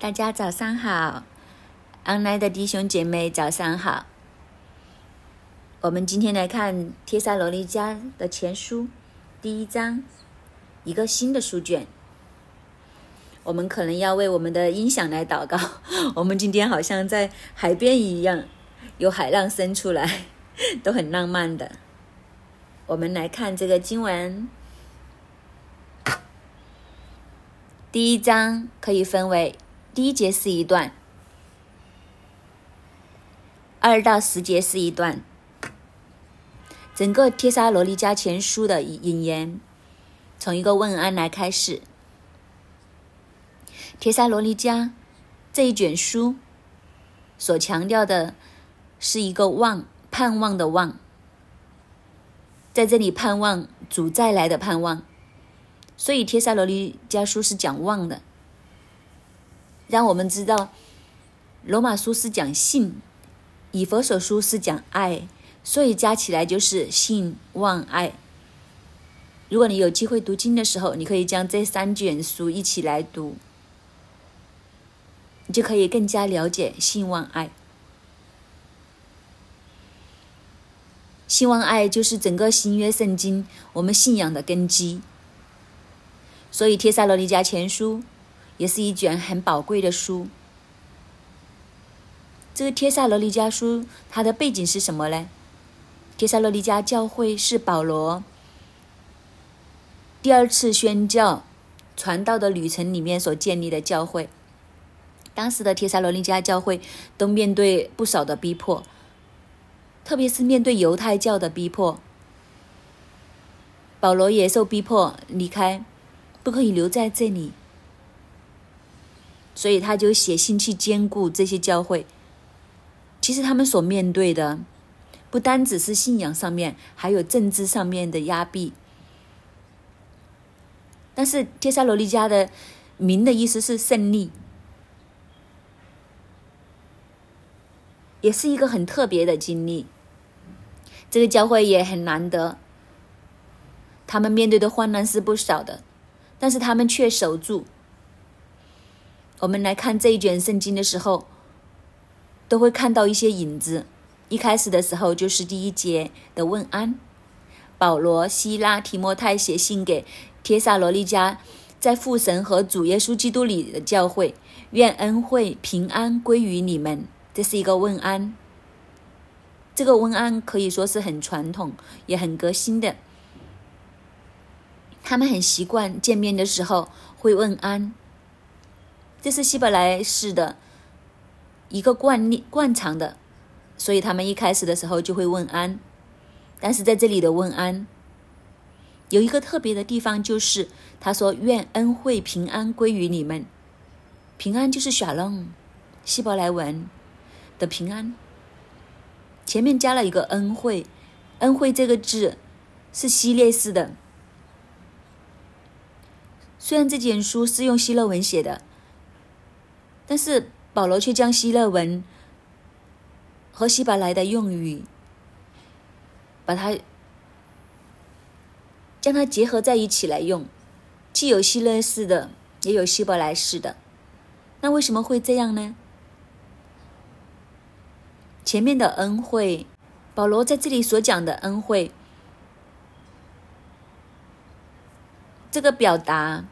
大家早上好，online 的弟兄姐妹早上好。我们今天来看《帖撒罗尼迦的前书》第一章，一个新的书卷。我们可能要为我们的音响来祷告。我们今天好像在海边一样，有海浪声出来，都很浪漫的。我们来看这个经文，第一章可以分为。第一节是一段，二到十节是一段。整个《帖撒罗尼迦前书》的引言，从一个问安来开始。《帖撒罗尼迦》这一卷书所强调的是一个望、盼望的望，在这里盼望主再来的盼望，所以《帖撒罗尼迦书》是讲望的。让我们知道，罗马书是讲信，以佛所书是讲爱，所以加起来就是信望爱。如果你有机会读经的时候，你可以将这三卷书一起来读，你就可以更加了解信望爱。信望爱就是整个新约圣经我们信仰的根基，所以帖撒罗尼迦前书。也是一卷很宝贵的书。这个帖撒罗尼迦书，它的背景是什么呢？帖撒罗尼迦教会是保罗第二次宣教传道的旅程里面所建立的教会。当时的帖撒罗尼迦教会都面对不少的逼迫，特别是面对犹太教的逼迫，保罗也受逼迫离开，不可以留在这里。所以他就写信去兼顾这些教会。其实他们所面对的，不单只是信仰上面，还有政治上面的压逼。但是帖撒罗尼迦的名的意思是胜利，也是一个很特别的经历。这个教会也很难得，他们面对的患难是不少的，但是他们却守住。我们来看这一卷圣经的时候，都会看到一些影子。一开始的时候就是第一节的问安，保罗、希拉、提摩太写信给帖撒罗尼迦，在父神和主耶稣基督里的教会，愿恩惠平安归于你们。这是一个问安。这个问安可以说是很传统，也很革新的。他们很习惯见面的时候会问安。这是希伯来式的一个惯例、惯常的，所以他们一开始的时候就会问安。但是在这里的问安有一个特别的地方，就是他说：“愿恩惠平安归于你们。”平安就是 shalom，希伯来文的平安，前面加了一个恩惠。恩惠这个字是希列式的，虽然这卷书是用希腊文写的。但是保罗却将希腊文和希伯来的用语，把它将它结合在一起来用，既有希腊式的，也有希伯来式的。那为什么会这样呢？前面的恩惠，保罗在这里所讲的恩惠，这个表达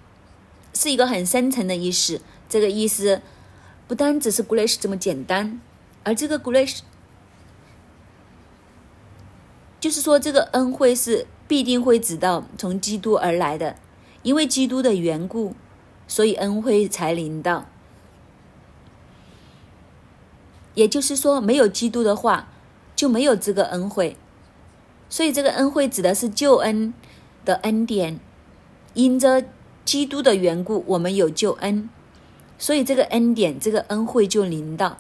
是一个很深层的意思，这个意思。不单只是 grace 这么简单，而这个 grace 就是说，这个恩惠是必定会指到从基督而来的，因为基督的缘故，所以恩惠才临到。也就是说，没有基督的话，就没有这个恩惠。所以，这个恩惠指的是救恩的恩典，因着基督的缘故，我们有救恩。所以这个恩典，这个恩惠就临到，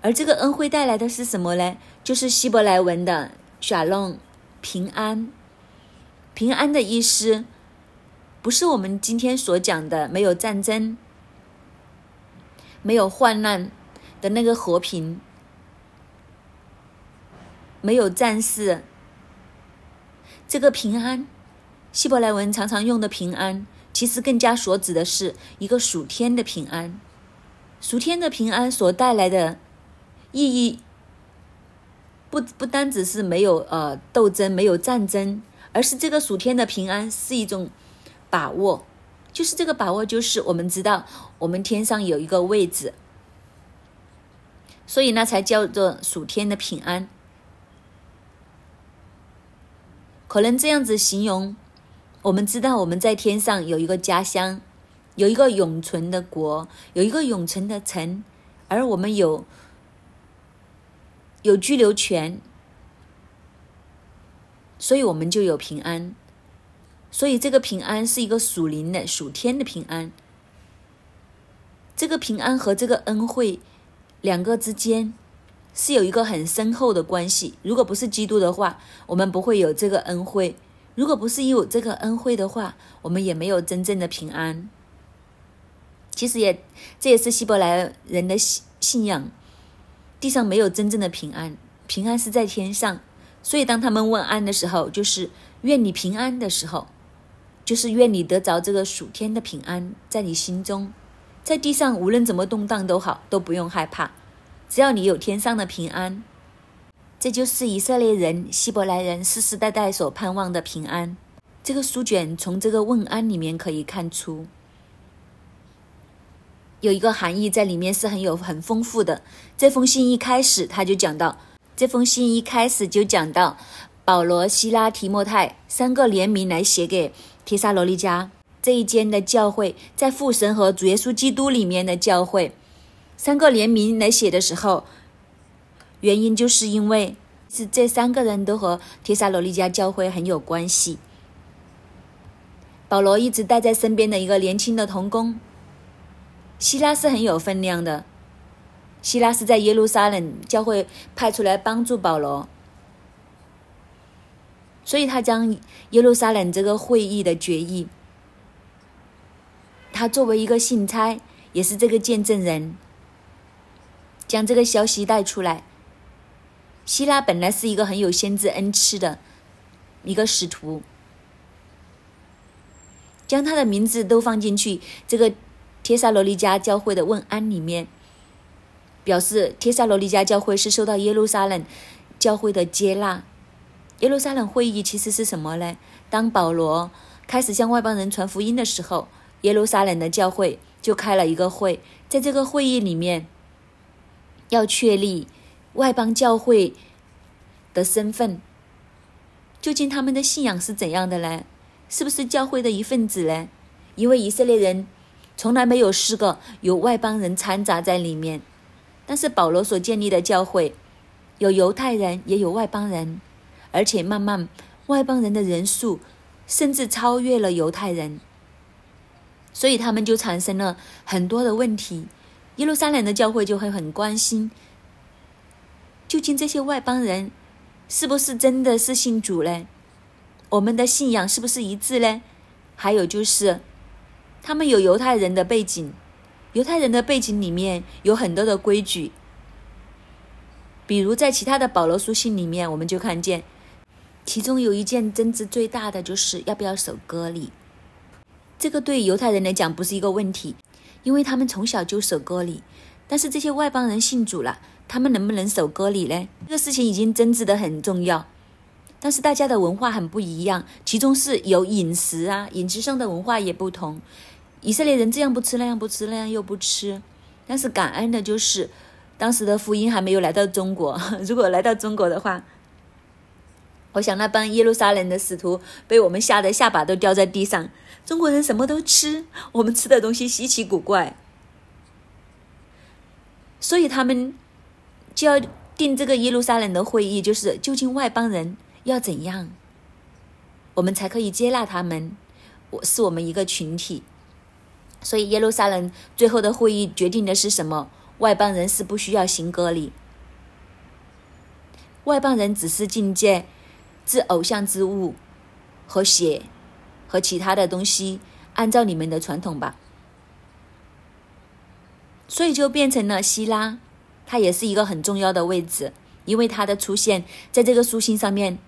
而这个恩惠带来的是什么呢？就是希伯来文的 “shalom”，平安。平安的意思，不是我们今天所讲的没有战争、没有患难的那个和平，没有战事。这个平安，希伯来文常常用的平安。其实更加所指的是一个属天的平安，属天的平安所带来的意义，不不单只是没有呃斗争，没有战争，而是这个属天的平安是一种把握，就是这个把握，就是我们知道我们天上有一个位置，所以那才叫做属天的平安。可能这样子形容，我们知道我们在天上有一个家乡。有一个永存的国，有一个永存的城，而我们有有居留权，所以我们就有平安。所以这个平安是一个属灵的、属天的平安。这个平安和这个恩惠两个之间是有一个很深厚的关系。如果不是基督的话，我们不会有这个恩惠；如果不是有这个恩惠的话，我们也没有真正的平安。其实也，这也是希伯来人的信信仰。地上没有真正的平安，平安是在天上。所以当他们问安的时候，就是愿你平安的时候，就是愿你得着这个属天的平安在你心中。在地上无论怎么动荡都好，都不用害怕，只要你有天上的平安，这就是以色列人、希伯来人世世代代所盼望的平安。这个书卷从这个问安里面可以看出。有一个含义在里面是很有很丰富的。这封信一开始他就讲到，这封信一开始就讲到保罗、希拉、提莫泰三个联名来写给提萨罗利加这一间的教会，在父神和主耶稣基督里面的教会，三个联名来写的时候，原因就是因为是这三个人都和提萨罗利加教会很有关系。保罗一直带在身边的一个年轻的童工。希拉是很有分量的。希拉是在耶路撒冷教会派出来帮助保罗，所以他将耶路撒冷这个会议的决议，他作为一个信差，也是这个见证人，将这个消息带出来。希拉本来是一个很有先知恩赐的一个使徒，将他的名字都放进去，这个。帖撒罗尼迦教会的问安里面表示，帖撒罗尼迦教会是受到耶路撒冷教会的接纳。耶路撒冷会议其实是什么呢？当保罗开始向外邦人传福音的时候，耶路撒冷的教会就开了一个会，在这个会议里面要确立外邦教会的身份，究竟他们的信仰是怎样的呢？是不是教会的一份子呢？因为以色列人。从来没有试过有外邦人掺杂在里面，但是保罗所建立的教会，有犹太人也有外邦人，而且慢慢外邦人的人数甚至超越了犹太人，所以他们就产生了很多的问题。耶路撒冷的教会就会很关心，究竟这些外邦人是不是真的是信主呢？我们的信仰是不是一致呢？还有就是。他们有犹太人的背景，犹太人的背景里面有很多的规矩，比如在其他的保罗书信里面，我们就看见，其中有一件争执最大的就是要不要守割礼。这个对犹太人来讲不是一个问题，因为他们从小就守割礼。但是这些外邦人信主了，他们能不能守割礼呢？这个事情已经争执的很重要。但是大家的文化很不一样，其中是有饮食啊，饮食上的文化也不同。以色列人这样不吃那样不吃那样又不吃，但是感恩的就是，当时的福音还没有来到中国。如果来到中国的话，我想那帮耶路撒冷的使徒被我们吓得下巴都掉在地上。中国人什么都吃，我们吃的东西稀奇古怪，所以他们就要定这个耶路撒冷的会议，就是究竟外邦人要怎样，我们才可以接纳他们？我是我们一个群体。所以耶路撒冷最后的会议决定的是什么？外邦人是不需要行割礼，外邦人只是境界，置偶像之物和血和其他的东西，按照你们的传统吧。所以就变成了希拉，他也是一个很重要的位置，因为他的出现在这个书信上面，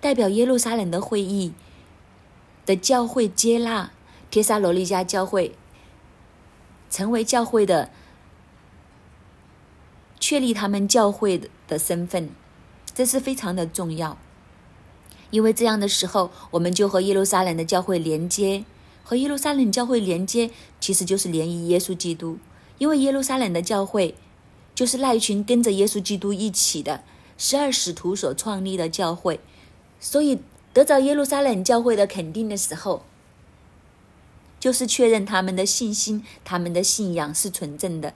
代表耶路撒冷的会议的教会接纳帖撒罗尼迦教会。成为教会的确立他们教会的身份，这是非常的重要。因为这样的时候，我们就和耶路撒冷的教会连接，和耶路撒冷教会连接，其实就是联谊耶稣基督。因为耶路撒冷的教会，就是那一群跟着耶稣基督一起的十二使徒所创立的教会，所以得着耶路撒冷教会的肯定的时候，就是确认他们的信心、他们的信仰是纯正的。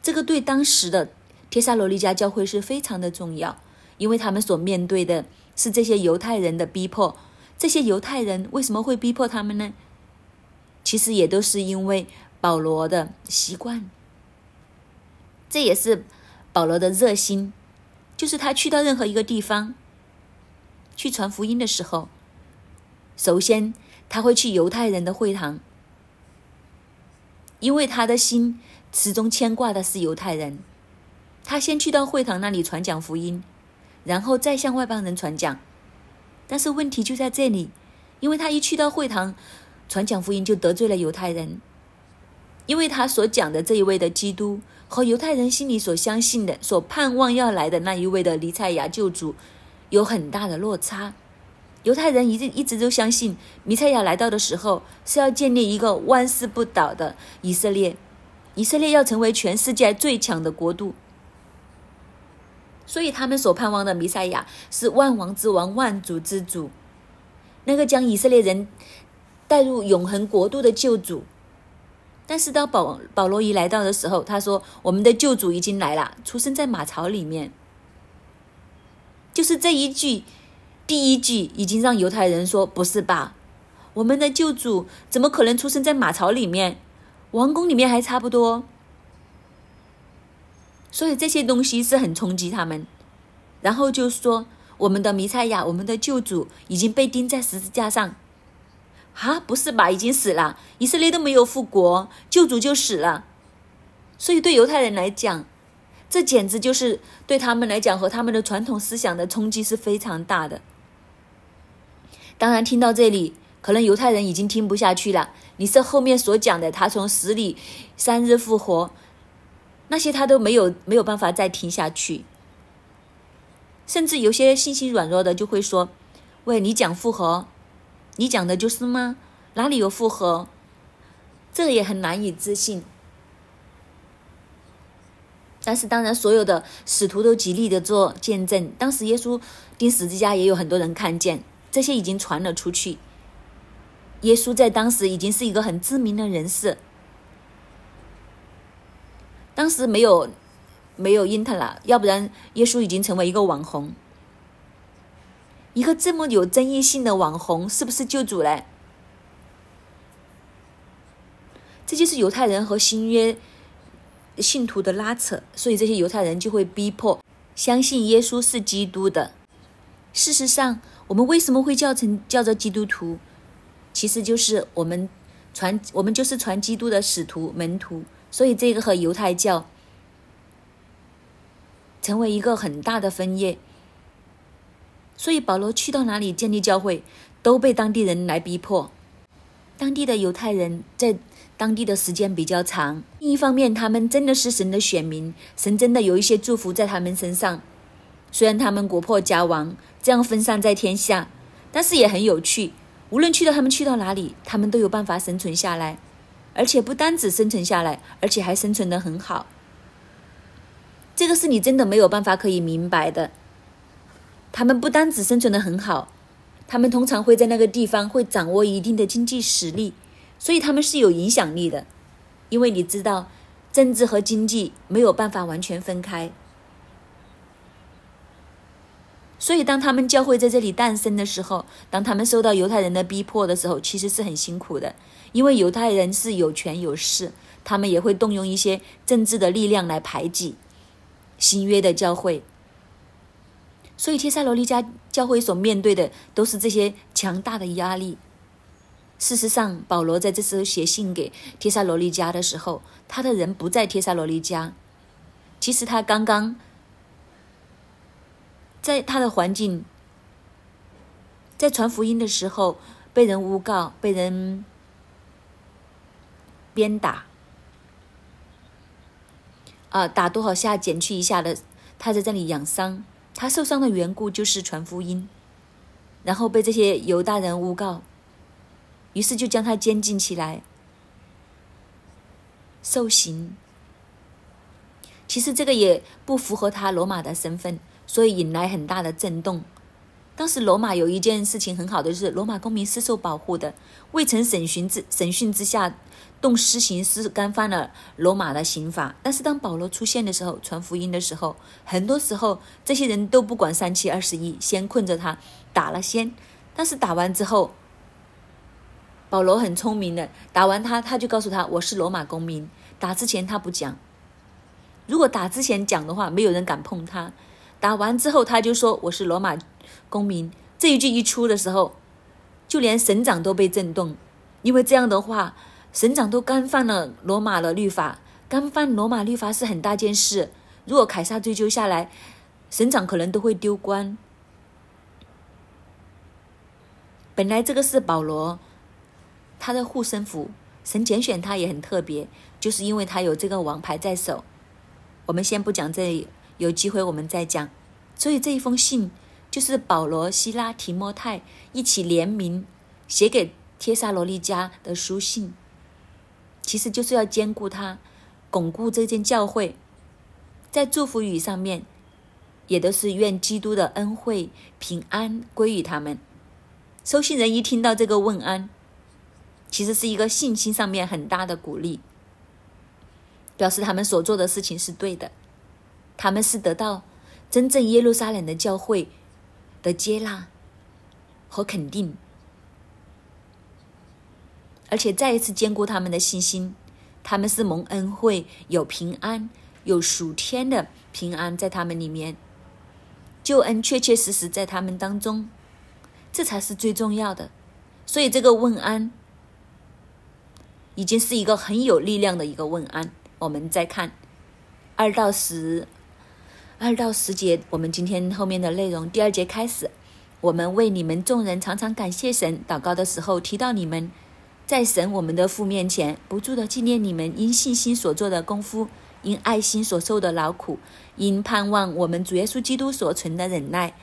这个对当时的帖撒罗尼迦教会是非常的重要，因为他们所面对的。是这些犹太人的逼迫，这些犹太人为什么会逼迫他们呢？其实也都是因为保罗的习惯，这也是保罗的热心，就是他去到任何一个地方去传福音的时候，首先他会去犹太人的会堂，因为他的心始终牵挂的是犹太人，他先去到会堂那里传讲福音。然后再向外邦人传讲，但是问题就在这里，因为他一去到会堂传讲福音，就得罪了犹太人，因为他所讲的这一位的基督和犹太人心里所相信的、所盼望要来的那一位的弥赛亚救主有很大的落差。犹太人一直一直都相信弥赛亚来到的时候是要建立一个万世不倒的以色列，以色列要成为全世界最强的国度。所以他们所盼望的弥赛亚是万王之王、万主之主，那个将以色列人带入永恒国度的救主。但是当保保罗一来到的时候，他说：“我们的救主已经来了，出生在马槽里面。”就是这一句，第一句已经让犹太人说：“不是吧？我们的救主怎么可能出生在马槽里面？王宫里面还差不多。”所以这些东西是很冲击他们，然后就说我们的弥赛亚，我们的救主已经被钉在十字架上，啊，不是吧？已经死了，以色列都没有复国，救主就死了。所以对犹太人来讲，这简直就是对他们来讲和他们的传统思想的冲击是非常大的。当然，听到这里，可能犹太人已经听不下去了。你是后面所讲的，他从死里三日复活。那些他都没有没有办法再听下去，甚至有些信心软弱的就会说：“喂，你讲复合，你讲的就是吗？哪里有复合？这也很难以置信。”但是当然，所有的使徒都极力的做见证。当时耶稣钉十字架，也有很多人看见，这些已经传了出去。耶稣在当时已经是一个很知名的人士。当时没有没有因特拉，要不然耶稣已经成为一个网红，一个这么有争议性的网红，是不是救主嘞？这就是犹太人和新约信徒的拉扯，所以这些犹太人就会逼迫相信耶稣是基督的。事实上，我们为什么会叫成叫做基督徒？其实就是我们传，我们就是传基督的使徒门徒。所以，这个和犹太教成为一个很大的分野。所以，保罗去到哪里建立教会，都被当地人来逼迫。当地的犹太人在当地的时间比较长，另一方面，他们真的是神的选民，神真的有一些祝福在他们身上。虽然他们国破家亡，这样分散在天下，但是也很有趣。无论去到他们去到哪里，他们都有办法生存下来。而且不单只生存下来，而且还生存的很好。这个是你真的没有办法可以明白的。他们不单只生存的很好，他们通常会在那个地方会掌握一定的经济实力，所以他们是有影响力的。因为你知道，政治和经济没有办法完全分开。所以，当他们教会在这里诞生的时候，当他们受到犹太人的逼迫的时候，其实是很辛苦的。因为犹太人是有权有势，他们也会动用一些政治的力量来排挤新约的教会。所以，帖撒罗利迦教会所面对的都是这些强大的压力。事实上，保罗在这时候写信给帖撒罗利迦的时候，他的人不在帖撒罗利迦，其实他刚刚。在他的环境，在传福音的时候，被人诬告，被人鞭打，啊打多少下减去一下的，他在这里养伤。他受伤的缘故就是传福音，然后被这些犹大人诬告，于是就将他监禁起来受刑。其实这个也不符合他罗马的身份，所以引来很大的震动。当时罗马有一件事情很好的，就是罗马公民是受保护的，未曾审讯之审讯之下动私刑是干犯了罗马的刑法。但是当保罗出现的时候，传福音的时候，很多时候这些人都不管三七二十一，先困着他打了先。但是打完之后，保罗很聪明的，打完他他就告诉他我是罗马公民。打之前他不讲。如果打之前讲的话，没有人敢碰他。打完之后，他就说我是罗马公民。这一句一出的时候，就连省长都被震动，因为这样的话，省长都干犯了罗马的律法，干犯罗马律法是很大件事。如果凯撒追究下来，省长可能都会丢官。本来这个是保罗他的护身符，神拣选他也很特别，就是因为他有这个王牌在手。我们先不讲这里，有机会我们再讲。所以这一封信就是保罗、希拉、提摩太一起联名写给帖撒罗尼迦的书信，其实就是要兼顾他，巩固这间教会。在祝福语上面，也都是愿基督的恩惠平安归于他们。收信人一听到这个问安，其实是一个信心上面很大的鼓励。表示他们所做的事情是对的，他们是得到真正耶路撒冷的教会的接纳和肯定，而且再一次兼顾他们的信心。他们是蒙恩惠，有平安，有属天的平安在他们里面，救恩确确实实在他们当中，这才是最重要的。所以这个问安已经是一个很有力量的一个问安。我们再看二到十，二到十节，我们今天后面的内容，第二节开始，我们为你们众人常常感谢神，祷告的时候提到你们，在神我们的父面前，不住的纪念你们因信心所做的功夫，因爱心所受的劳苦，因盼望我们主耶稣基督所存的忍耐，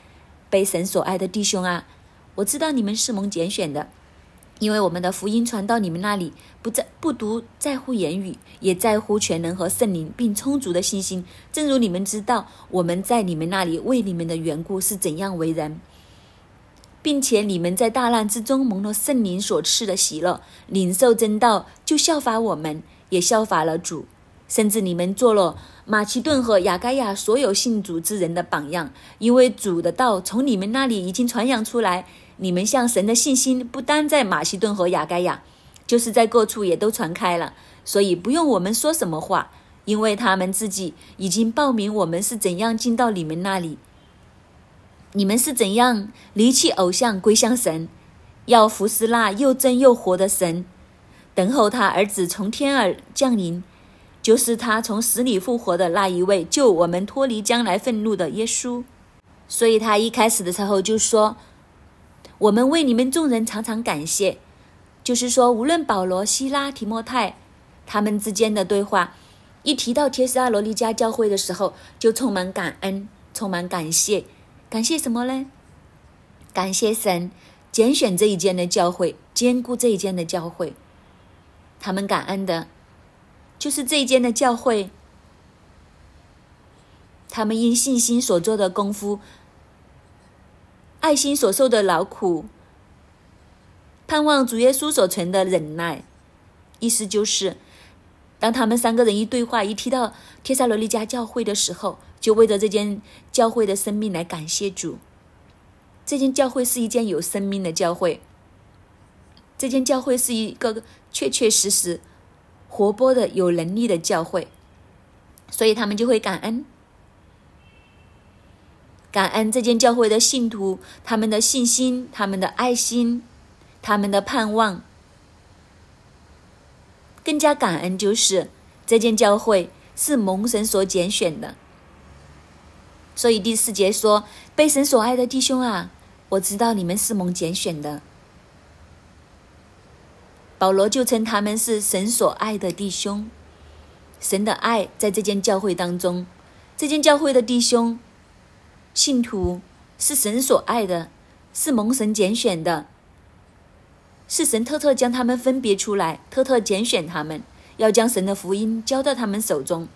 被神所爱的弟兄啊，我知道你们是蒙拣选的。因为我们的福音传到你们那里，不在不独在乎言语，也在乎全能和圣灵，并充足的信心。正如你们知道，我们在你们那里为你们的缘故是怎样为人，并且你们在大难之中蒙了圣灵所赐的喜乐，领受真道，就效法我们，也效法了主，甚至你们做了马其顿和亚该亚所有信主之人的榜样，因为主的道从你们那里已经传扬出来。你们向神的信心不单在马其顿和亚该亚，就是在各处也都传开了，所以不用我们说什么话，因为他们自己已经报名我们是怎样进到你们那里，你们是怎样离弃偶像归向神，要服侍那又真又活的神，等候他儿子从天而降临，就是他从死里复活的那一位，救我们脱离将来愤怒的耶稣。所以他一开始的时候就说。我们为你们众人常常感谢，就是说，无论保罗、希拉、提摩太他们之间的对话，一提到帖撒罗尼迦教会的时候，就充满感恩，充满感谢。感谢什么呢？感谢神拣选这一间的教会，兼顾这一间的教会。他们感恩的，就是这一间的教会，他们因信心所做的功夫。爱心所受的劳苦，盼望主耶稣所存的忍耐，意思就是，当他们三个人一对话，一提到帖撒罗尼迦教会的时候，就为着这间教会的生命来感谢主。这间教会是一间有生命的教会，这间教会是一个确确实实活泼的、有能力的教会，所以他们就会感恩。感恩这间教会的信徒，他们的信心，他们的爱心，他们的盼望。更加感恩就是这间教会是蒙神所拣选的。所以第四节说：“被神所爱的弟兄啊，我知道你们是蒙拣选的。”保罗就称他们是神所爱的弟兄，神的爱在这间教会当中，这间教会的弟兄、信徒是神所爱的，是蒙神拣选的，是神特特将他们分别出来，特特拣选他们，要将神的福音交到他们手中。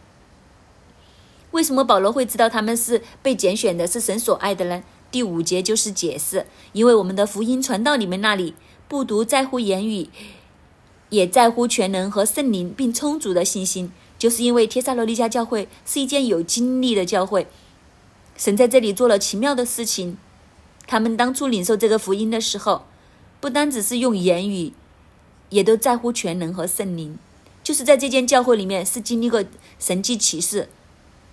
为什么保罗会知道他们是被拣选的，是神所爱的呢？第五节就是解释，因为我们的福音传到你们那里，不独在乎言语，也在乎全能和圣灵，并充足的信心。就是因为帖撒罗尼迦教会是一件有经历的教会，神在这里做了奇妙的事情。他们当初领受这个福音的时候，不单只是用言语，也都在乎全能和圣灵。就是在这间教会里面，是经历过神迹启示，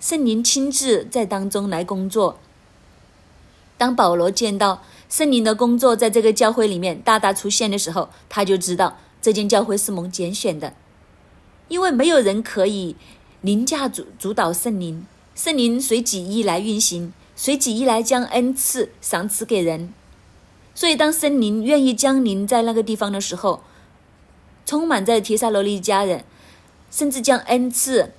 圣灵亲自在当中来工作。当保罗见到圣灵的工作在这个教会里面大大出现的时候，他就知道这间教会是蒙拣选的，因为没有人可以凌驾主主导圣灵，圣灵随己意来运行，随己意来将恩赐赏赐给人。所以，当圣灵愿意降临在那个地方的时候，充满在提萨罗利家人，甚至将恩赐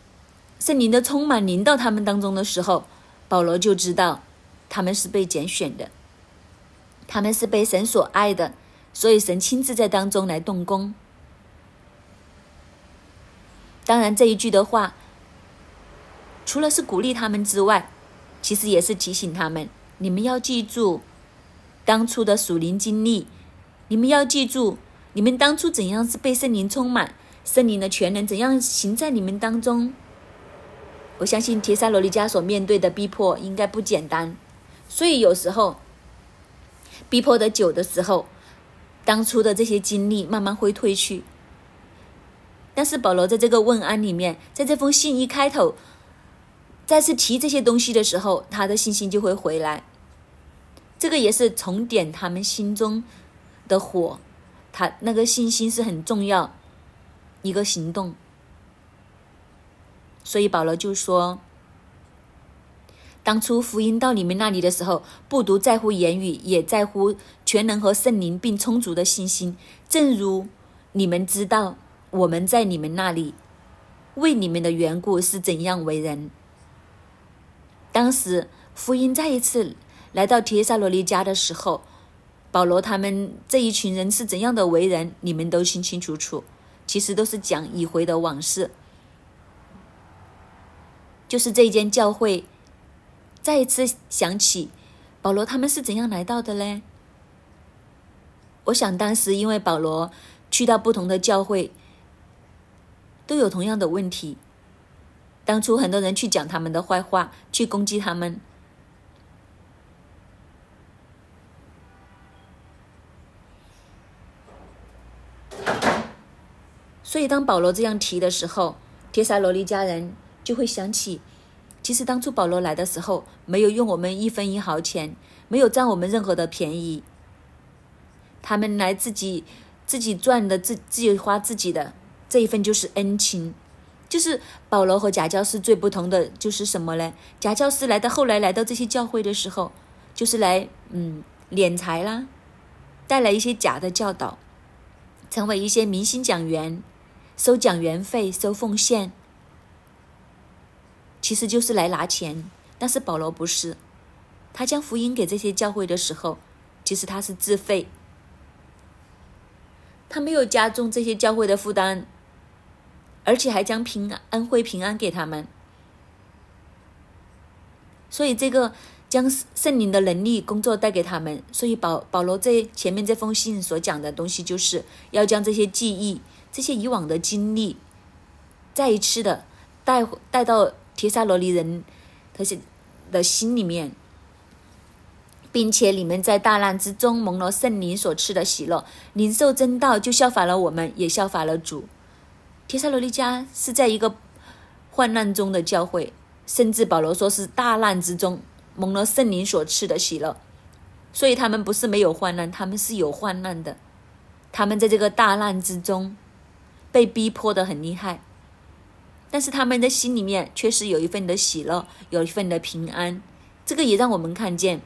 圣灵的充满临到他们当中的时候，保罗就知道。他们是被拣选的，他们是被神所爱的，所以神亲自在当中来动工。当然，这一句的话，除了是鼓励他们之外，其实也是提醒他们：你们要记住当初的属灵经历，你们要记住你们当初怎样是被圣灵充满，圣灵的全能怎样行在你们当中。我相信提萨罗尼加所面对的逼迫应该不简单。所以有时候逼迫的久的时候，当初的这些经历慢慢会褪去。但是保罗在这个问安里面，在这封信一开头再次提这些东西的时候，他的信心就会回来。这个也是重点他们心中的火，他那个信心是很重要一个行动。所以保罗就说。当初福音到你们那里的时候，不独在乎言语，也在乎全能和圣灵，并充足的信心。正如你们知道，我们在你们那里为你们的缘故是怎样为人。当时福音再一次来到帖撒罗尼家的时候，保罗他们这一群人是怎样的为人，你们都清清楚楚。其实都是讲已回的往事，就是这间教会。再一次想起保罗他们是怎样来到的嘞？我想当时因为保罗去到不同的教会，都有同样的问题。当初很多人去讲他们的坏话，去攻击他们，所以当保罗这样提的时候，帖撒罗尼家人就会想起。其实当初保罗来的时候，没有用我们一分一毫钱，没有占我们任何的便宜。他们来自己自己赚的，自自己花自己的这一份就是恩情。就是保罗和假教师最不同的就是什么呢？假教师来到后来来到这些教会的时候，就是来嗯敛财啦，带来一些假的教导，成为一些明星讲员，收讲员费，收奉献。其实就是来拿钱，但是保罗不是，他将福音给这些教会的时候，其实他是自费，他没有加重这些教会的负担，而且还将平安恩惠平安给他们，所以这个将圣灵的能力工作带给他们，所以保保罗这前面这封信所讲的东西，就是要将这些记忆、这些以往的经历，再一次的带带到。提萨罗尼人，他是的心里面，并且你们在大难之中蒙了圣灵所赐的喜乐，领受真道，就效法了我们，也效法了主。提萨罗尼迦是在一个患难中的教会，甚至保罗说是大难之中蒙了圣灵所赐的喜乐，所以他们不是没有患难，他们是有患难的，他们在这个大难之中被逼迫的很厉害。但是他们的心里面确实有一份的喜乐，有一份的平安，这个也让我们看见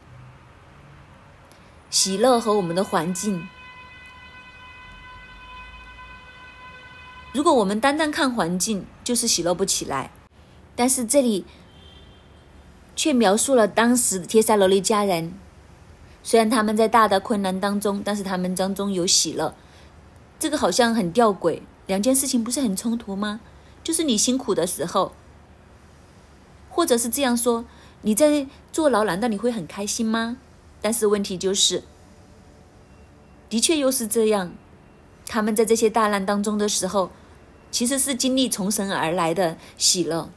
喜乐和我们的环境如果我们单单看环境，就是喜乐不起来。但是这里却描述了当时帖撒罗尼家人，虽然他们在大的困难当中，但是他们当中有喜乐。这个好像很吊诡，两件事情不是很冲突吗？就是你辛苦的时候，或者是这样说，你在坐牢，难道你会很开心吗？但是问题就是，的确又是这样，他们在这些大难当中的时候。其实是经历从神而来的喜乐，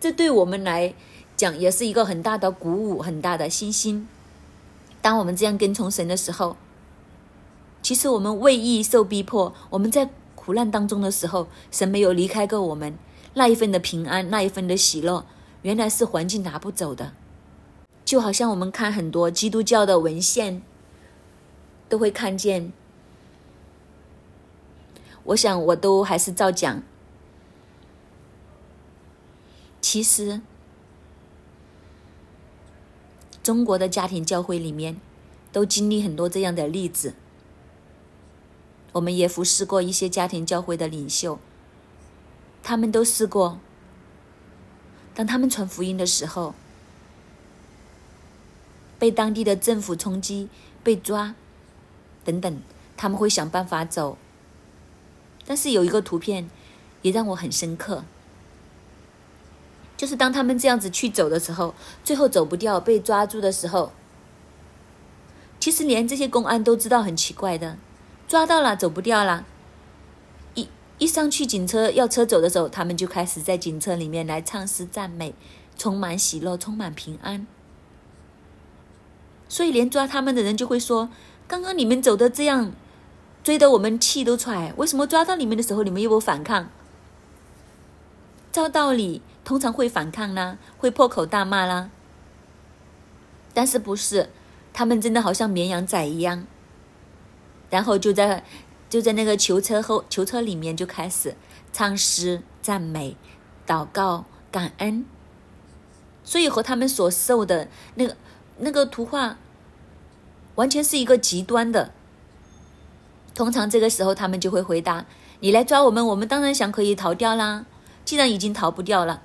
这对我们来讲也是一个很大的鼓舞，很大的信心。当我们这样跟从神的时候，其实我们为义受逼迫，我们在苦难当中的时候，神没有离开过我们。那一份的平安，那一份的喜乐，原来是环境拿不走的。就好像我们看很多基督教的文献，都会看见。我想，我都还是照讲。其实，中国的家庭教会里面，都经历很多这样的例子。我们也服侍过一些家庭教会的领袖，他们都试过，当他们传福音的时候，被当地的政府冲击、被抓等等，他们会想办法走。但是有一个图片也让我很深刻，就是当他们这样子去走的时候，最后走不掉被抓住的时候，其实连这些公安都知道很奇怪的，抓到了走不掉了，一一上去警车要车走的时候，他们就开始在警车里面来唱诗赞美，充满喜乐，充满平安，所以连抓他们的人就会说：刚刚你们走的这样。追得我们气都出来，为什么抓到你们的时候你们又不反抗？照道理通常会反抗啦，会破口大骂啦。但是不是，他们真的好像绵羊仔一样，然后就在就在那个囚车后囚车里面就开始唱诗赞美、祷告、感恩，所以和他们所受的那个那个图画完全是一个极端的。通常这个时候，他们就会回答：“你来抓我们，我们当然想可以逃掉啦。既然已经逃不掉了，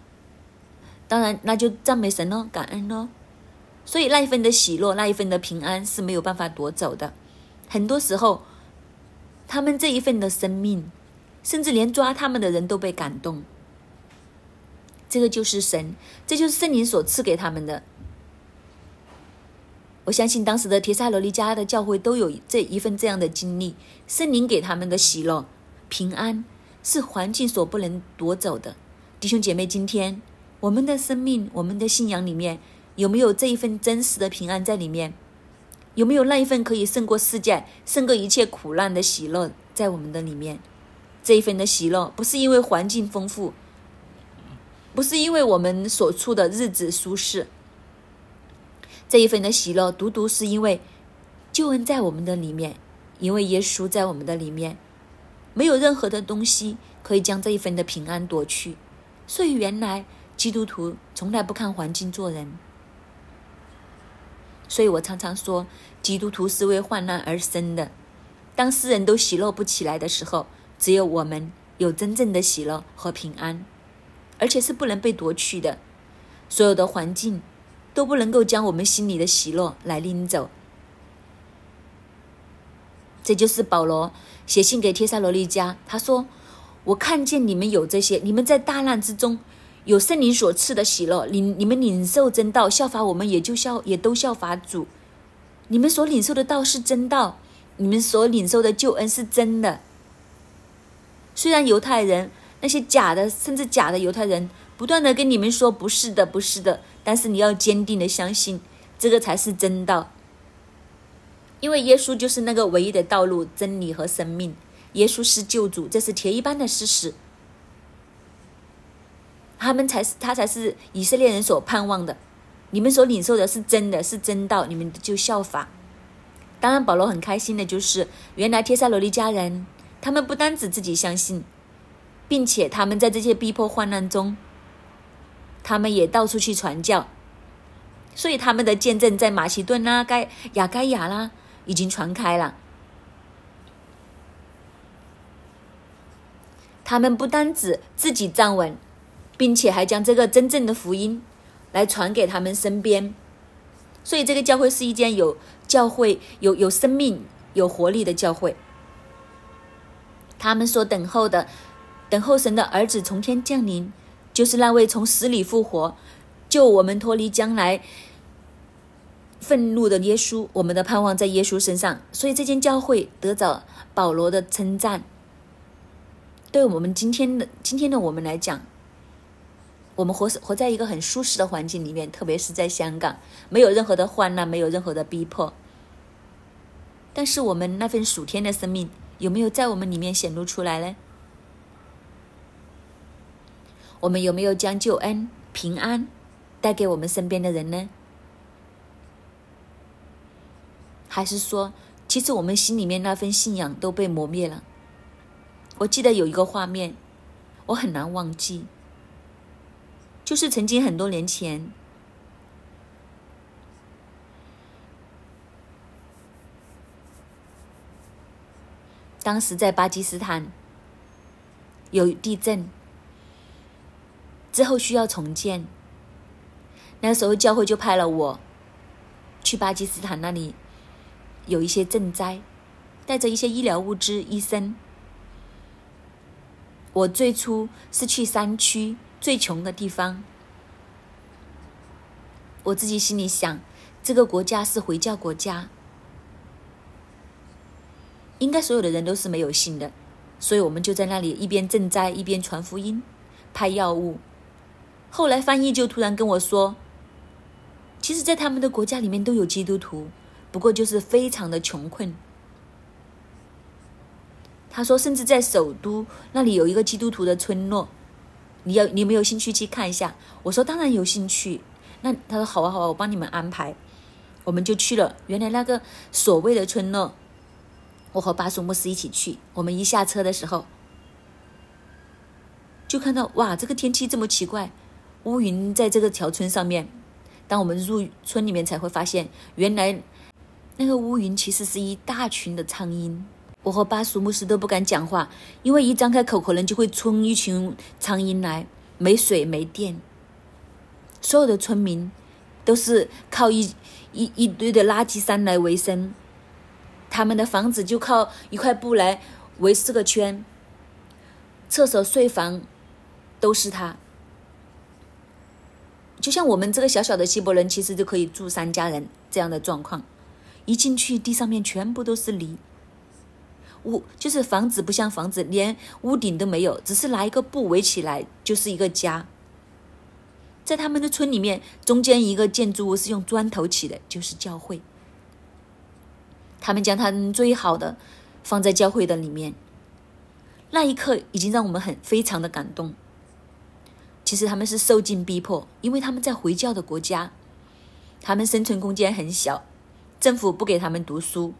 当然那就赞美神喽，感恩喽。所以那一份的喜乐，那一份的平安是没有办法夺走的。很多时候，他们这一份的生命，甚至连抓他们的人都被感动。这个就是神，这就是圣灵所赐给他们的。”我相信当时的提萨罗尼加的教会都有这一份这样的经历，圣灵给他们的喜乐、平安是环境所不能夺走的。弟兄姐妹，今天我们的生命、我们的信仰里面有没有这一份真实的平安在里面？有没有那一份可以胜过世界、胜过一切苦难的喜乐在我们的里面？这一份的喜乐不是因为环境丰富，不是因为我们所处的日子舒适。这一份的喜乐，独独是因为救恩在我们的里面，因为耶稣在我们的里面，没有任何的东西可以将这一份的平安夺去。所以，原来基督徒从来不看环境做人。所以我常常说，基督徒是为患难而生的。当世人都喜乐不起来的时候，只有我们有真正的喜乐和平安，而且是不能被夺去的。所有的环境。都不能够将我们心里的喜乐来拎走。这就是保罗写信给帖撒罗尼迦，他说：“我看见你们有这些，你们在大难之中有圣灵所赐的喜乐，领你们领受真道，效法我们，也就效也都效法主。你们所领受的道是真道，你们所领受的救恩是真的。虽然犹太人那些假的，甚至假的犹太人。”不断的跟你们说不是的，不是的，但是你要坚定的相信，这个才是真道。因为耶稣就是那个唯一的道路、真理和生命。耶稣是救主，这是铁一般的事实。他们才是他才是以色列人所盼望的。你们所领受的是真的，是真道，你们就效法。当然，保罗很开心的就是，原来帖撒罗尼家人，他们不单指自己相信，并且他们在这些逼迫患难中。他们也到处去传教，所以他们的见证在马其顿啦、该亚该亚啦已经传开了。他们不单指自己站稳，并且还将这个真正的福音来传给他们身边。所以，这个教会是一间有教会、有有生命、有活力的教会。他们所等候的，等候神的儿子从天降临，就是那位从死里复活、救我们脱离将来愤怒的耶稣。我们的盼望在耶稣身上，所以这间教会得着保罗的称赞。对我们今天的今天的我们来讲，我们活活在一个很舒适的环境里面，特别是在香港，没有任何的患难，没有任何的逼迫。但是我们那份属天的生命。有没有在我们里面显露出来呢？我们有没有将救恩、平安带给我们身边的人呢？还是说，其实我们心里面那份信仰都被磨灭了？我记得有一个画面，我很难忘记，就是曾经很多年前。当时在巴基斯坦有地震，之后需要重建。那时候教会就派了我去巴基斯坦那里，有一些赈灾，带着一些医疗物资、医生。我最初是去山区最穷的地方，我自己心里想，这个国家是回教国家。应该所有的人都是没有信的，所以我们就在那里一边赈灾一边传福音、派药物。后来翻译就突然跟我说，其实，在他们的国家里面都有基督徒，不过就是非常的穷困。他说，甚至在首都那里有一个基督徒的村落，你要你有没有兴趣去看一下？我说当然有兴趣。那他说好啊好啊，我帮你们安排。我们就去了，原来那个所谓的村落。我和巴苏牧师一起去。我们一下车的时候，就看到哇，这个天气这么奇怪，乌云在这个条村上面。当我们入村里面，才会发现，原来那个乌云其实是一大群的苍蝇。我和巴苏牧师都不敢讲话，因为一张开口，可能就会冲一群苍蝇来。没水没电，所有的村民都是靠一一一堆的垃圾山来维生。他们的房子就靠一块布来围四个圈，厕所、睡房都是它。就像我们这个小小的希伯伦，其实就可以住三家人这样的状况。一进去，地上面全部都是泥，屋就是房子不像房子，连屋顶都没有，只是拿一个布围起来就是一个家。在他们的村里面，中间一个建筑物是用砖头起的，就是教会。他们将他们最好的放在教会的里面，那一刻已经让我们很非常的感动。其实他们是受尽逼迫，因为他们在回教的国家，他们生存空间很小，政府不给他们读书，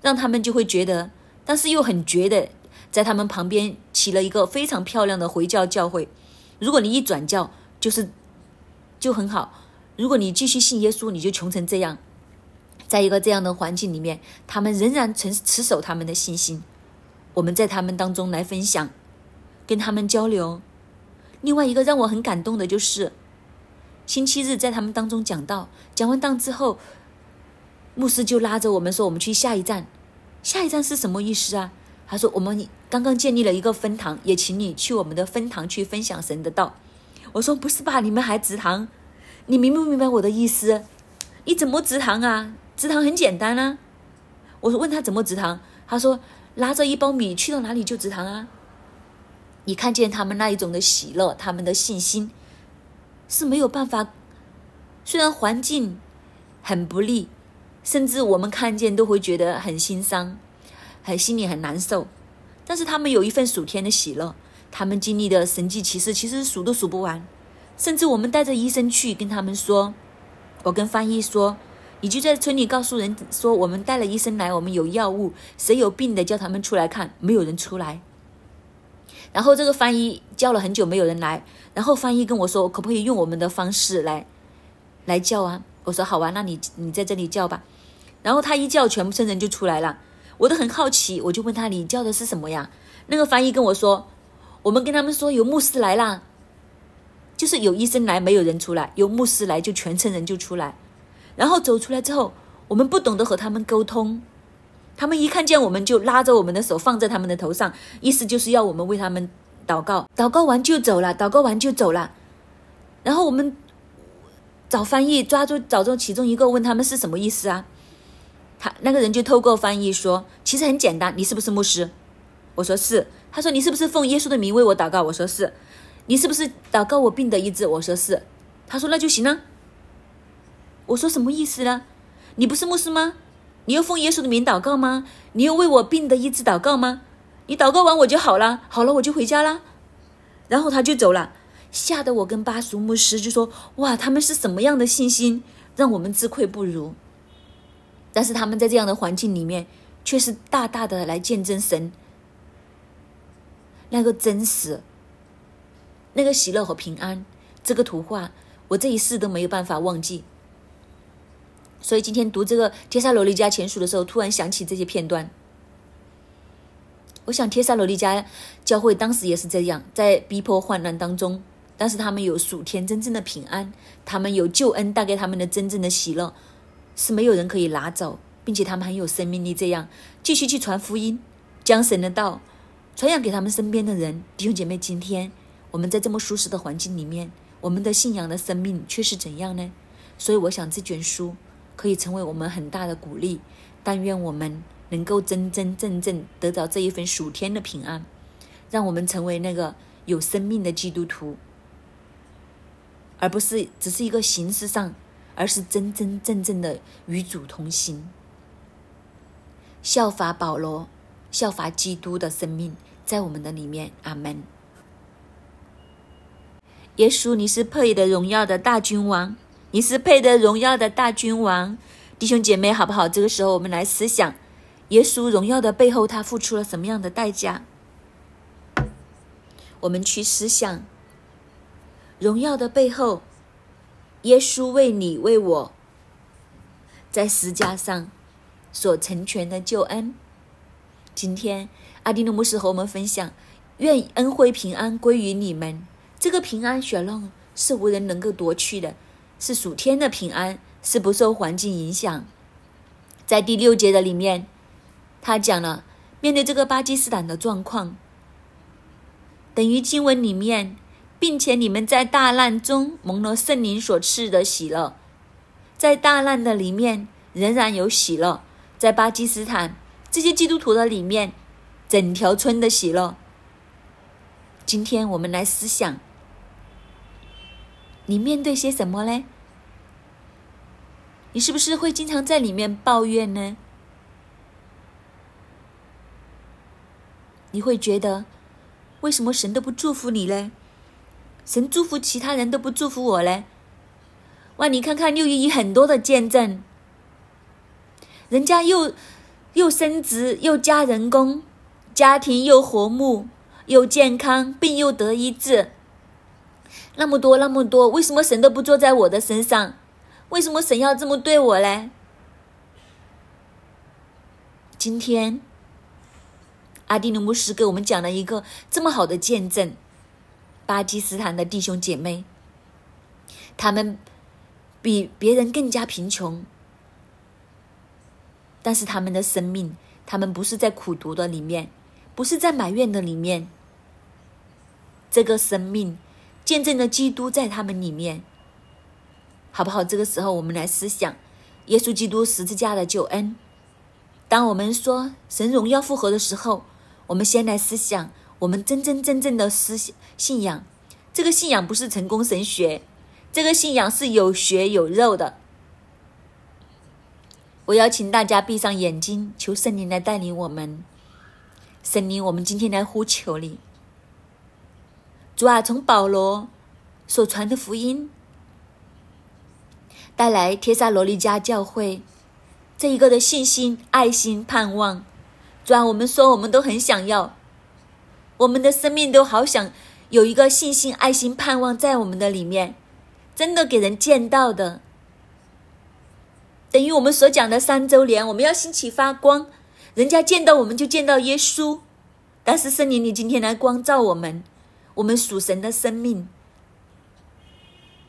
让他们就会觉得，但是又很觉得，在他们旁边起了一个非常漂亮的回教教会。如果你一转教，就是就很好；如果你继续信耶稣，你就穷成这样。在一个这样的环境里面，他们仍然持持守他们的信心。我们在他们当中来分享，跟他们交流。另外一个让我很感动的就是，星期日在他们当中讲到，讲完道之后，牧师就拉着我们说：“我们去下一站。”下一站是什么意思啊？他说：“我们刚刚建立了一个分堂，也请你去我们的分堂去分享神的道。”我说：“不是吧？你们还直堂？你明不明白我的意思？你怎么直堂啊？”直堂很简单啊，我说问他怎么直堂，他说拿着一包米去到哪里就直堂啊。你看见他们那一种的喜乐，他们的信心是没有办法。虽然环境很不利，甚至我们看见都会觉得很心伤，很心里很难受，但是他们有一份属天的喜乐，他们经历的神迹奇事其实数都数不完。甚至我们带着医生去跟他们说，我跟翻译说。你就在村里告诉人说，我们带了医生来，我们有药物，谁有病的叫他们出来看，没有人出来。然后这个翻译叫了很久，没有人来。然后翻译跟我说，可不可以用我们的方式来来叫啊？我说好啊，那你你在这里叫吧。然后他一叫，全部村人就出来了。我都很好奇，我就问他，你叫的是什么呀？那个翻译跟我说，我们跟他们说有牧师来啦，就是有医生来，没有人出来；有牧师来，就全村人就出来。然后走出来之后，我们不懂得和他们沟通，他们一看见我们就拉着我们的手放在他们的头上，意思就是要我们为他们祷告。祷告完就走了，祷告完就走了。然后我们找翻译，抓住找中其中一个，问他们是什么意思啊？他那个人就透过翻译说：“其实很简单，你是不是牧师？”我说是。他说：“你是不是奉耶稣的名为我祷告？”我说是。你是不是祷告我病的医治？我说是。他说那就行了。我说什么意思呢？你不是牧师吗？你又奉耶稣的名祷告吗？你又为我病的医治祷告吗？你祷告完我就好了，好了我就回家了。然后他就走了，吓得我跟巴蜀牧师就说：“哇，他们是什么样的信心，让我们自愧不如。”但是他们在这样的环境里面，却是大大的来见证神那个真实、那个喜乐和平安。这个图画，我这一世都没有办法忘记。所以今天读这个《帖撒罗尼迦前书》的时候，突然想起这些片段。我想，帖撒罗尼迦教会当时也是这样，在逼迫患难当中，但是他们有属天真正的平安，他们有救恩带给他们的真正的喜乐。是没有人可以拿走，并且他们很有生命力，这样继续去传福音，将神的道传扬给他们身边的人。弟兄姐妹，今天我们在这么舒适的环境里面，我们的信仰的生命却是怎样呢？所以，我想这卷书可以成为我们很大的鼓励。但愿我们能够真真正正得到这一份属天的平安，让我们成为那个有生命的基督徒，而不是只是一个形式上。而是真真正正的与主同行，效法保罗，效法基督的生命在我们的里面。阿门。耶稣，你是配得荣耀的大君王，你是配得荣耀的大君王。弟兄姐妹，好不好？这个时候，我们来思想耶稣荣耀的背后，他付出了什么样的代价？我们去思想荣耀的背后。耶稣为你为我，在石架上所成全的救恩。今天阿丁的牧师和我们分享：愿恩惠平安归于你们。这个平安，雪浪是无人能够夺去的，是属天的平安，是不受环境影响。在第六节的里面，他讲了面对这个巴基斯坦的状况，等于经文里面。并且你们在大难中蒙了圣灵所赐的喜乐，在大难的里面仍然有喜乐。在巴基斯坦这些基督徒的里面，整条村的喜乐。今天我们来思想，你面对些什么呢？你是不是会经常在里面抱怨呢？你会觉得为什么神都不祝福你呢？神祝福其他人都不祝福我嘞！哇，你看看六一一很多的见证，人家又又升职又加人工，家庭又和睦又健康，病又得医治，那么多那么多，为什么神都不坐在我的身上？为什么神要这么对我嘞？今天阿迪努牧师给我们讲了一个这么好的见证。巴基斯坦的弟兄姐妹，他们比别人更加贫穷，但是他们的生命，他们不是在苦读的里面，不是在埋怨的里面，这个生命见证了基督在他们里面，好不好？这个时候，我们来思想耶稣基督十字架的救恩。当我们说神荣耀复活的时候，我们先来思想。我们真真正正的思信信仰，这个信仰不是成功神学，这个信仰是有血有肉的。我邀请大家闭上眼睛，求圣灵来带领我们。圣灵，我们今天来呼求你，主啊，从保罗所传的福音，带来帖撒罗尼迦教会这一个的信心、爱心、盼望。主啊，我们说，我们都很想要。我们的生命都好想有一个信心、爱心、盼望在我们的里面，真的给人见到的。等于我们所讲的三周年，我们要兴起发光，人家见到我们就见到耶稣。但是圣灵，你今天来光照我们，我们属神的生命，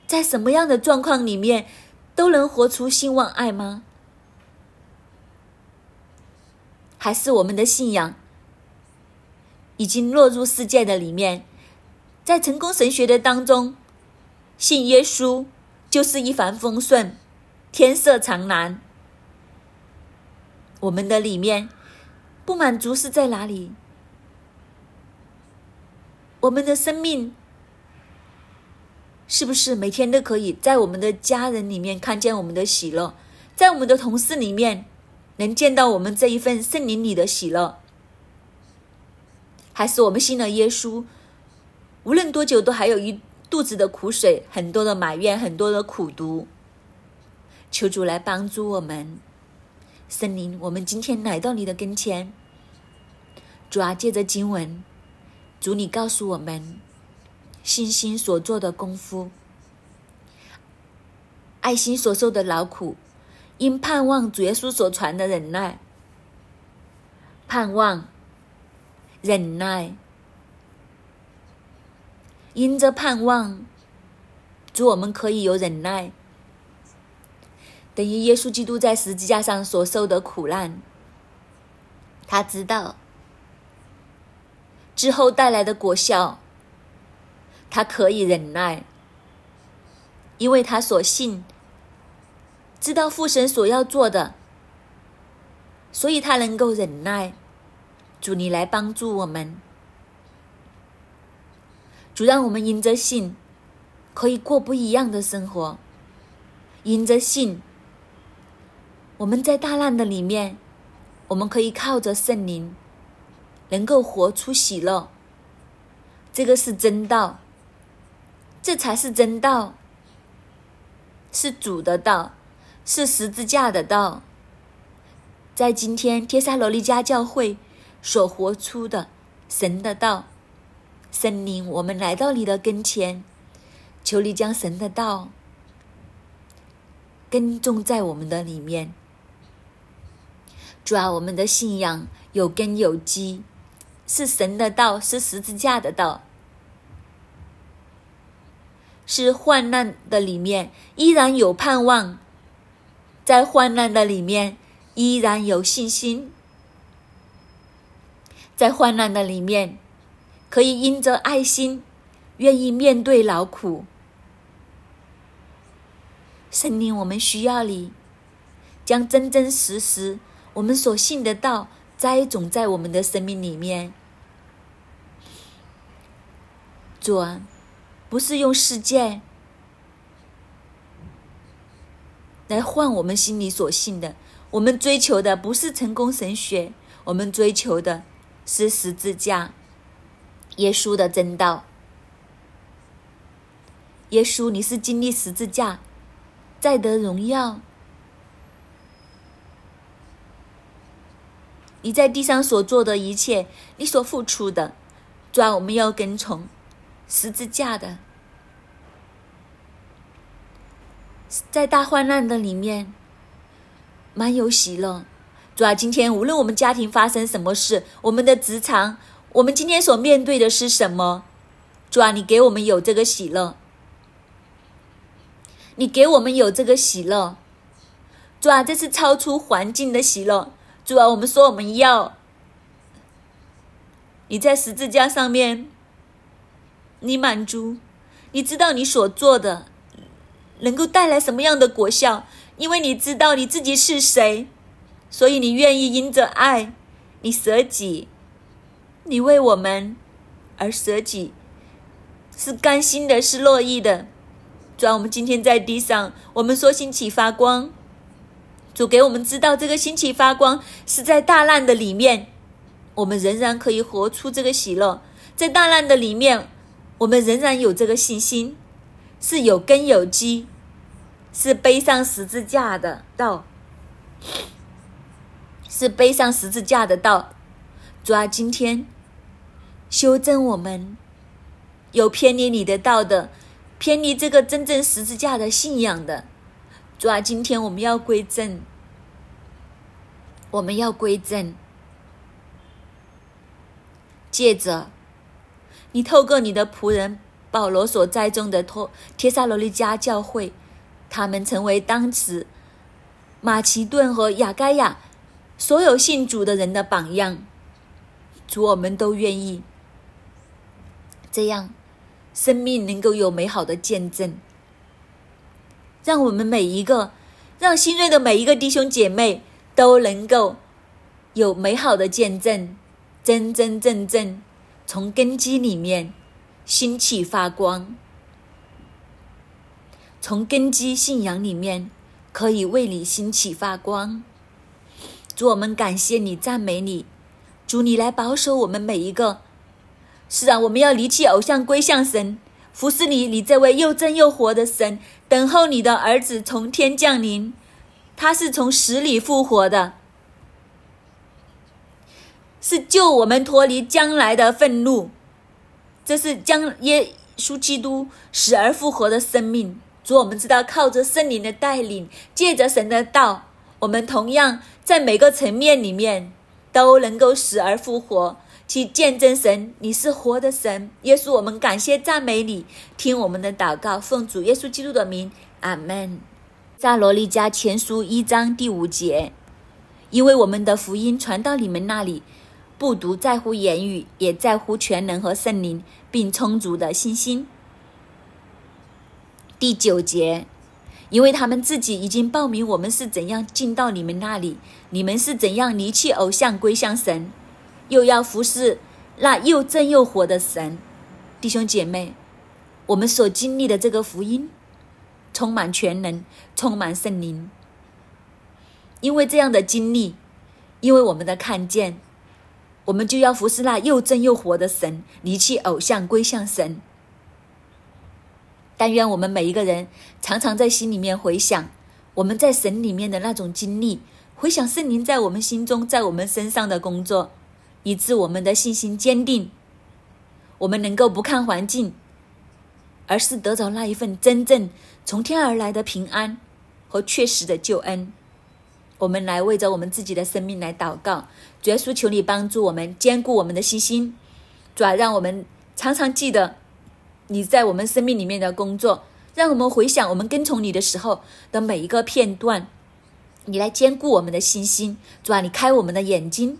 在什么样的状况里面都能活出兴旺爱吗？还是我们的信仰已经落入世界的里面，在成功神学的当中，信耶稣就是一帆风顺，天色常蓝。我们的里面不满足是在哪里？我们的生命是不是每天都可以在我们的家人里面看见我们的喜乐，在我们的同事里面？能见到我们这一份圣灵里的喜乐，还是我们信了耶稣，无论多久都还有一肚子的苦水，很多的埋怨，很多的苦读。求主来帮助我们，圣灵，我们今天来到你的跟前，主啊，借着经文，主你告诉我们，信心所做的功夫，爱心所受的劳苦。因盼望主耶稣所传的忍耐，盼望忍耐，因着盼望，主我们可以有忍耐，等于耶稣基督在十字架上所受的苦难，他知道之后带来的果效，他可以忍耐，因为他所信。知道父神所要做的，所以他能够忍耐。主，你来帮助我们。主，让我们因着信，可以过不一样的生活。因着信，我们在大难的里面，我们可以靠着圣灵，能够活出喜乐。这个是真道，这才是真道，是主的道。是十字架的道，在今天帖撒罗尼迦教会所活出的神的道，圣灵，我们来到你的跟前，求你将神的道耕种在我们的里面。主啊，我们的信仰有根有基，是神的道，是十字架的道，是患难的里面依然有盼望。在患难的里面，依然有信心；在患难的里面，可以因着爱心，愿意面对劳苦。圣灵，我们需要你，将真真实实我们所信的道栽种在我们的生命里面。主啊，不是用世界。来换我们心里所信的，我们追求的不是成功神学，我们追求的是十字架，耶稣的真道。耶稣，你是经历十字架，再得荣耀。你在地上所做的一切，你所付出的，主要我们要跟从十字架的。在大患难的里面，蛮有喜乐。主啊，今天无论我们家庭发生什么事，我们的职场，我们今天所面对的是什么？主啊，你给我们有这个喜乐，你给我们有这个喜乐。主啊，这是超出环境的喜乐。主啊，我们说我们要你在十字架上面，你满足，你知道你所做的。能够带来什么样的果效？因为你知道你自己是谁，所以你愿意因着爱，你舍己，你为我们而舍己，是甘心的，是乐意的。主啊，我们今天在地上，我们说兴起发光，主给我们知道这个兴起发光是在大难的里面，我们仍然可以活出这个喜乐，在大难的里面，我们仍然有这个信心。是有根有基，是背上十字架的道，是背上十字架的道。主啊，今天修正我们有偏离你的道的，偏离这个真正十字架的信仰的。主啊，今天我们要归正，我们要归正。借着你透过你的仆人保罗所栽种的托帖撒罗尼迦教会，他们成为当时马其顿和雅盖亚所有信主的人的榜样。主，我们都愿意这样，生命能够有美好的见证。让我们每一个，让新锐的每一个弟兄姐妹都能够有美好的见证，真真正正从根基里面兴起发光，从根基信仰里面可以为你兴起发光。主，我们感谢你，赞美你。主，你来保守我们每一个。是啊，我们要离弃偶像，归向神，服侍你。你这位又真又活的神，等候你的儿子从天降临。他是从死里复活的，是救我们脱离将来的愤怒。这是将耶稣基督死而复活的生命。主，我们知道靠着圣灵的带领，借着神的道，我们同样在每个层面里面。都能够死而复活，去见证神，你是活的神，耶稣，我们感谢赞美你，听我们的祷告，奉主耶稣基督的名，阿门。撒罗利加前书一章第五节，因为我们的福音传到你们那里，不独在乎言语，也在乎全能和圣灵，并充足的信心。第九节。因为他们自己已经报名，我们是怎样进到你们那里，你们是怎样离弃偶像归向神，又要服侍那又真又活的神，弟兄姐妹，我们所经历的这个福音，充满全能，充满圣灵。因为这样的经历，因为我们的看见，我们就要服侍那又真又活的神，离弃偶像归向神。但愿我们每一个人常常在心里面回想我们在神里面的那种经历，回想圣灵在我们心中、在我们身上的工作，以致我们的信心坚定。我们能够不看环境，而是得着那一份真正从天而来的平安和确实的救恩。我们来为着我们自己的生命来祷告，主耶稣，求你帮助我们坚固我们的信心，主啊让我们常常记得。你在我们生命里面的工作，让我们回想我们跟从你的时候的每一个片段。你来兼顾我们的信心，主啊，你开我们的眼睛，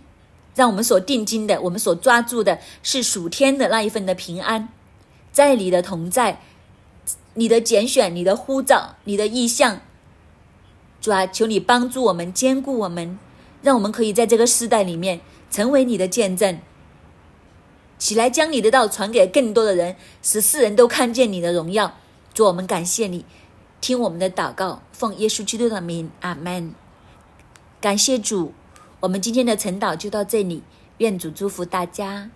让我们所定睛的，我们所抓住的是属天的那一份的平安，在你的同在，你的拣选，你的呼召，你的意向。主啊，求你帮助我们，兼顾我们，让我们可以在这个时代里面成为你的见证。起来，将你的道传给更多的人，使世人都看见你的荣耀。主，我们感谢你，听我们的祷告，奉耶稣基督的名，阿门。感谢主，我们今天的晨祷就到这里，愿主祝福大家。